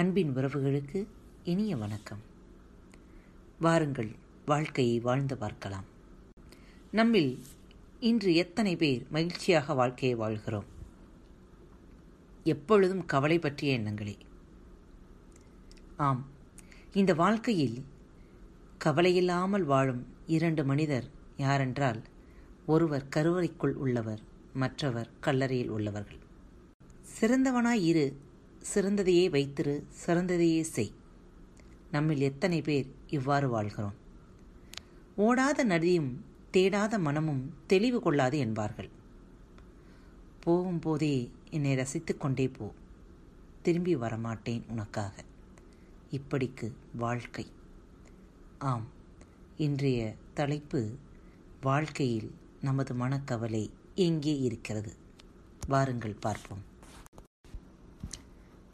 அன்பின் உறவுகளுக்கு இனிய வணக்கம். வாருங்கள் வாழ்க்கையை வாழ்ந்து பார்க்கலாம். நம்மில் இன்று எத்தனை பேர் மகிழ்ச்சியாக வாழ்க்கையை வாழ்கிறோம்? எப்பொழுதும் கவலை பற்றிய எண்ணங்களே. ஆம் இந்த வாழ்க்கையில் கவலையில்லாமல் வாழும் இரண்டு மனிதர் யாரென்றால் ஒருவர் கருவறைக்குள் உள்ளவர் மற்றவர் கல்லறையில் உள்ளவர்கள். சிறந்தவனாய் இரு சிறந்ததையே வைத்திரு சிறந்ததையே செய். நம்மில் எத்தனை பேர் இவ்வாறு வாழ்கிறோம்? ஓடாத நதியும் தேடாத மனமும் தெளிவு கொள்ளாது என்பார்கள். போகும்போதே என்னை ரசித்து கொண்டே போ. திரும்பி வரமாட்டேன் உனக்காக. இப்படிக்கு வாழ்க்கை. ஆம் இன்றைய தலைப்பு வாழ்க்கையில் நமது மனக்கவலை எங்கே இருக்கிறது? வாருங்கள் பார்ப்போம்.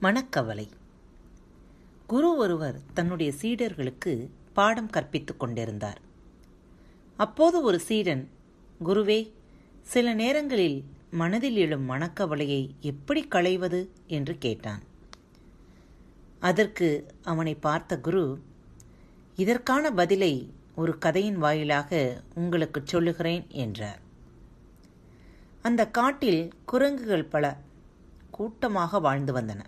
மனக்கவலை. குரு ஒருவர் தன்னுடைய சீடர்களுக்கு பாடம் கற்பித்துக் கொண்டிருந்தார். அப்போது ஒரு சீடன் குருவே சில நேரங்களில் மனதில் எழும் மனக்கவலையை எப்படி களைவது? என்று கேட்டான். அதற்கு அவனை பார்த்த குரு இதற்கான பதிலை ஒரு கதையின் வாயிலாக உங்களுக்கு சொல்லுகிறேன் என்றார். அந்த காட்டில் குரங்குகள் பல கூட்டமாக வாழ்ந்து வந்தன.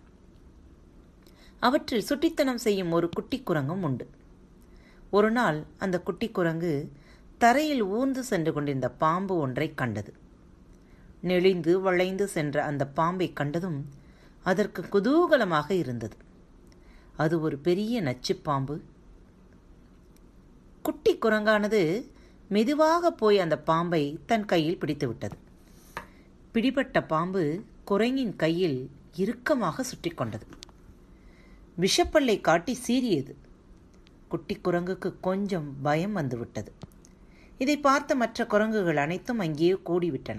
அவற்றில் சுட்டித்தனம் செய்யும் ஒரு குட்டி குரங்கும் உண்டு. ஒரு நாள் அந்த குட்டி குரங்கு தரையில் ஊர்ந்து சென்று கொண்டிருந்த பாம்பு ஒன்றை கண்டது. நெளிந்து வளைந்து சென்ற அந்த பாம்பை கண்டதும் அதற்கு குதூகலமாக இருந்தது. அது ஒரு பெரிய நச்சுப்பாம்பு குட்டி குரங்கானது மெதுவாக போய் அந்த பாம்பை தன் கையில் பிடித்துவிட்டது பிடிபட்ட பாம்பு குரங்கின் கையில் இறுக்கமாக சுற்றி கொண்டது. விஷப்பல்லை காட்டி சீறியது. குட்டி குரங்குக்கு கொஞ்சம் பயம் வந்துவிட்டது. இதை பார்த்த மற்ற குரங்குகள் அனைத்தும் அங்கேயே கூடிவிட்டன.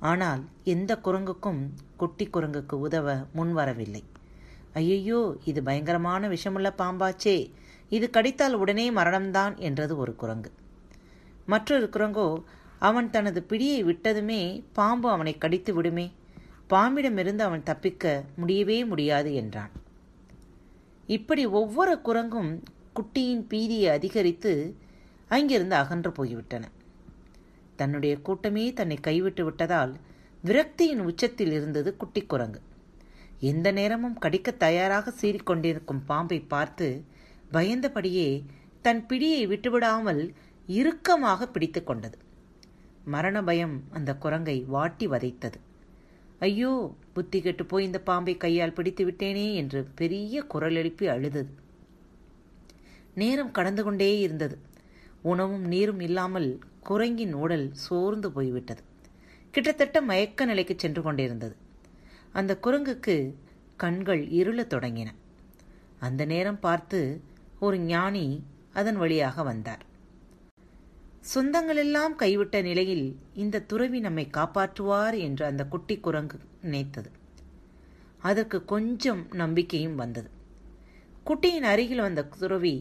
ஆனால் எந்த குரங்குக்கும் குட்டி குரங்குக்கு உதவ முன்வரவில்லை. ஐயையோ இது பயங்கரமான விஷமுள்ள பாம்பாச்சே. இது கடித்தால் உடனே மரணம்தான் என்றது ஒரு குரங்கு. மற்றொரு குரங்கோ அவன் தனது பிடியை விட்டதுமே பாம்பு அவனை கடித்து விடுமே. பாம்பிடமிருந்து அவன் தப்பிக்க முடியவே முடியாது என்றான். இப்படி ஒவ்வொரு குரங்கும் குட்டியின் பீதியை அதிகரித்து அங்கிருந்து அகன்று போய்விட்டன. தன்னுடைய கூட்டமே தன்னை கைவிட்டு விட்டதால் விரக்தியின் உச்சத்தில் இருந்தது குட்டி குரங்கு. எந்த நேரமும் கடிக்க தயாராக சீறிக்கொண்டிருக்கும் பாம்பை பார்த்து பயந்தபடியே தன் பிடியை விட்டுவிடாமல் இறுக்கமாக பிடித்து கொண்டது. மரண பயம் அந்த குரங்கை வாட்டி வதைத்தது. ஐயோ புத்தி கெட்டு போய் இந்த பாம்பை கையால் பிடித்து விட்டேனே என்று பெரிய குரல் எழுப்பி அழுதது. நேரம் கடந்து கொண்டே இருந்தது. உணவும் நீரும் இல்லாமல் குரங்கின் உடல் சோர்ந்து போய்விட்டது. கிட்டத்தட்ட மயக்க நிலைக்கு சென்று கொண்டிருந்தது. அந்த குரங்குக்கு கண்கள் இருளத் தொடங்கின. அந்த நேரம் பார்த்து ஒரு ஞானி அதன் வழியாக வந்தார். சொந்தங்களெல்லாம் கைவிட்ட நிலையில் இந்த துறவி நம்மை காப்பாற்றுவார் என்று அந்த குட்டி குரங்கு நினைத்தது. அதற்கு கொஞ்சம் நம்பிக்கையும் வந்தது. குட்டியின் அருகில் வந்த துறவி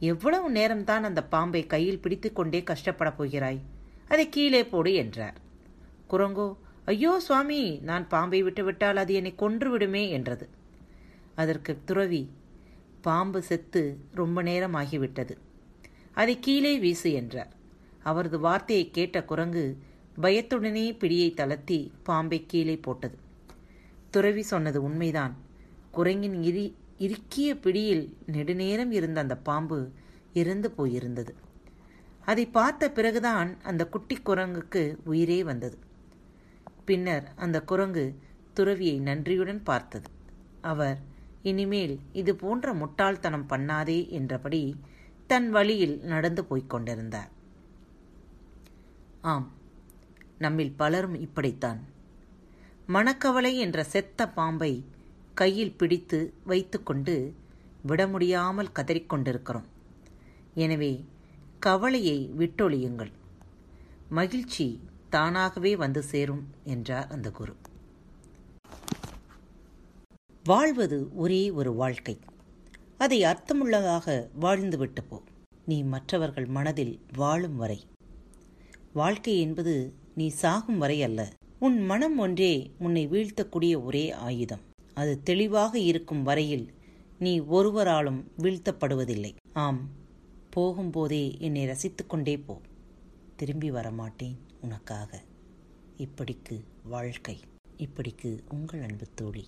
எவ்வளவு நேரம்தான் அந்த பாம்பை கையில் பிடித்து கொண்டே கஷ்டப்படப் போகிறாய்? அதை கீழே போடு என்றார். குரங்கோ ஐயோ சுவாமி நான் பாம்பை விட்டுவிட்டால் அது என்னை கொன்று விடுமே என்றது. அதற்கு துறவி பாம்பு செத்து ரொம்ப நேரம் ஆகிவிட்டது. அதை கீழே வீசு என்றார். அவரது வார்த்தையை கேட்ட குரங்கு பயத்துடனே பிடியை தளர்த்தி பாம்பை கீழே போட்டது. துறவி சொன்னது உண்மைதான். குரங்கின் இரி இறுக்கிய பிடியில் நெடுநேரம் இருந்த அந்த பாம்பு இறந்து போயிருந்தது. அதை பார்த்த பிறகுதான் அந்த குட்டி குரங்குக்கு உயிரே வந்தது. பின்னர் அந்த குரங்கு துறவியை நன்றியுடன் பார்த்தது. அவர் இனிமேல் இது போன்ற முட்டாள்தனம் பண்ணாதே என்றபடி தன் வழியில் நடந்து போய்க் கொண்டிருந்தார். ஆம் நம்மில் பலரும் இப்படித்தான். மணக்கவலை என்ற செத்த பாம்பை கையில் பிடித்து வைத்துக்கொண்டு விட முடியாமல் கதறிக்கொண்டிருக்கிறோம் எனவே கவலையை விட்டொழியுங்கள். மகிழ்ச்சி தானாகவே வந்து சேரும் என்றார் அந்த குரு. வாழ்வது ஒரே ஒரு வாழ்க்கை. அதை அர்த்தமுள்ளதாக வாழ்ந்துவிட்டு போ நீ மற்றவர்கள் மனதில் வாழும் வரை. வாழ்க்கை என்பது நீ சாகும் வரை அல்ல. உன் மனம் ஒன்றே உன்னை வீழ்த்தக்கூடிய ஒரே ஆயுதம். அது தெளிவாக இருக்கும் வரையில் நீ ஒருவராலும் வீழ்த்தப்படுவதில்லை. ஆம் போகும்போதே என்னை ரசித்துக்கொண்டே போ. திரும்பி வரமாட்டேன் உனக்காக. இப்படிக்கு வாழ்க்கை. இப்படிக்கு உங்கள் அன்பு தோழி.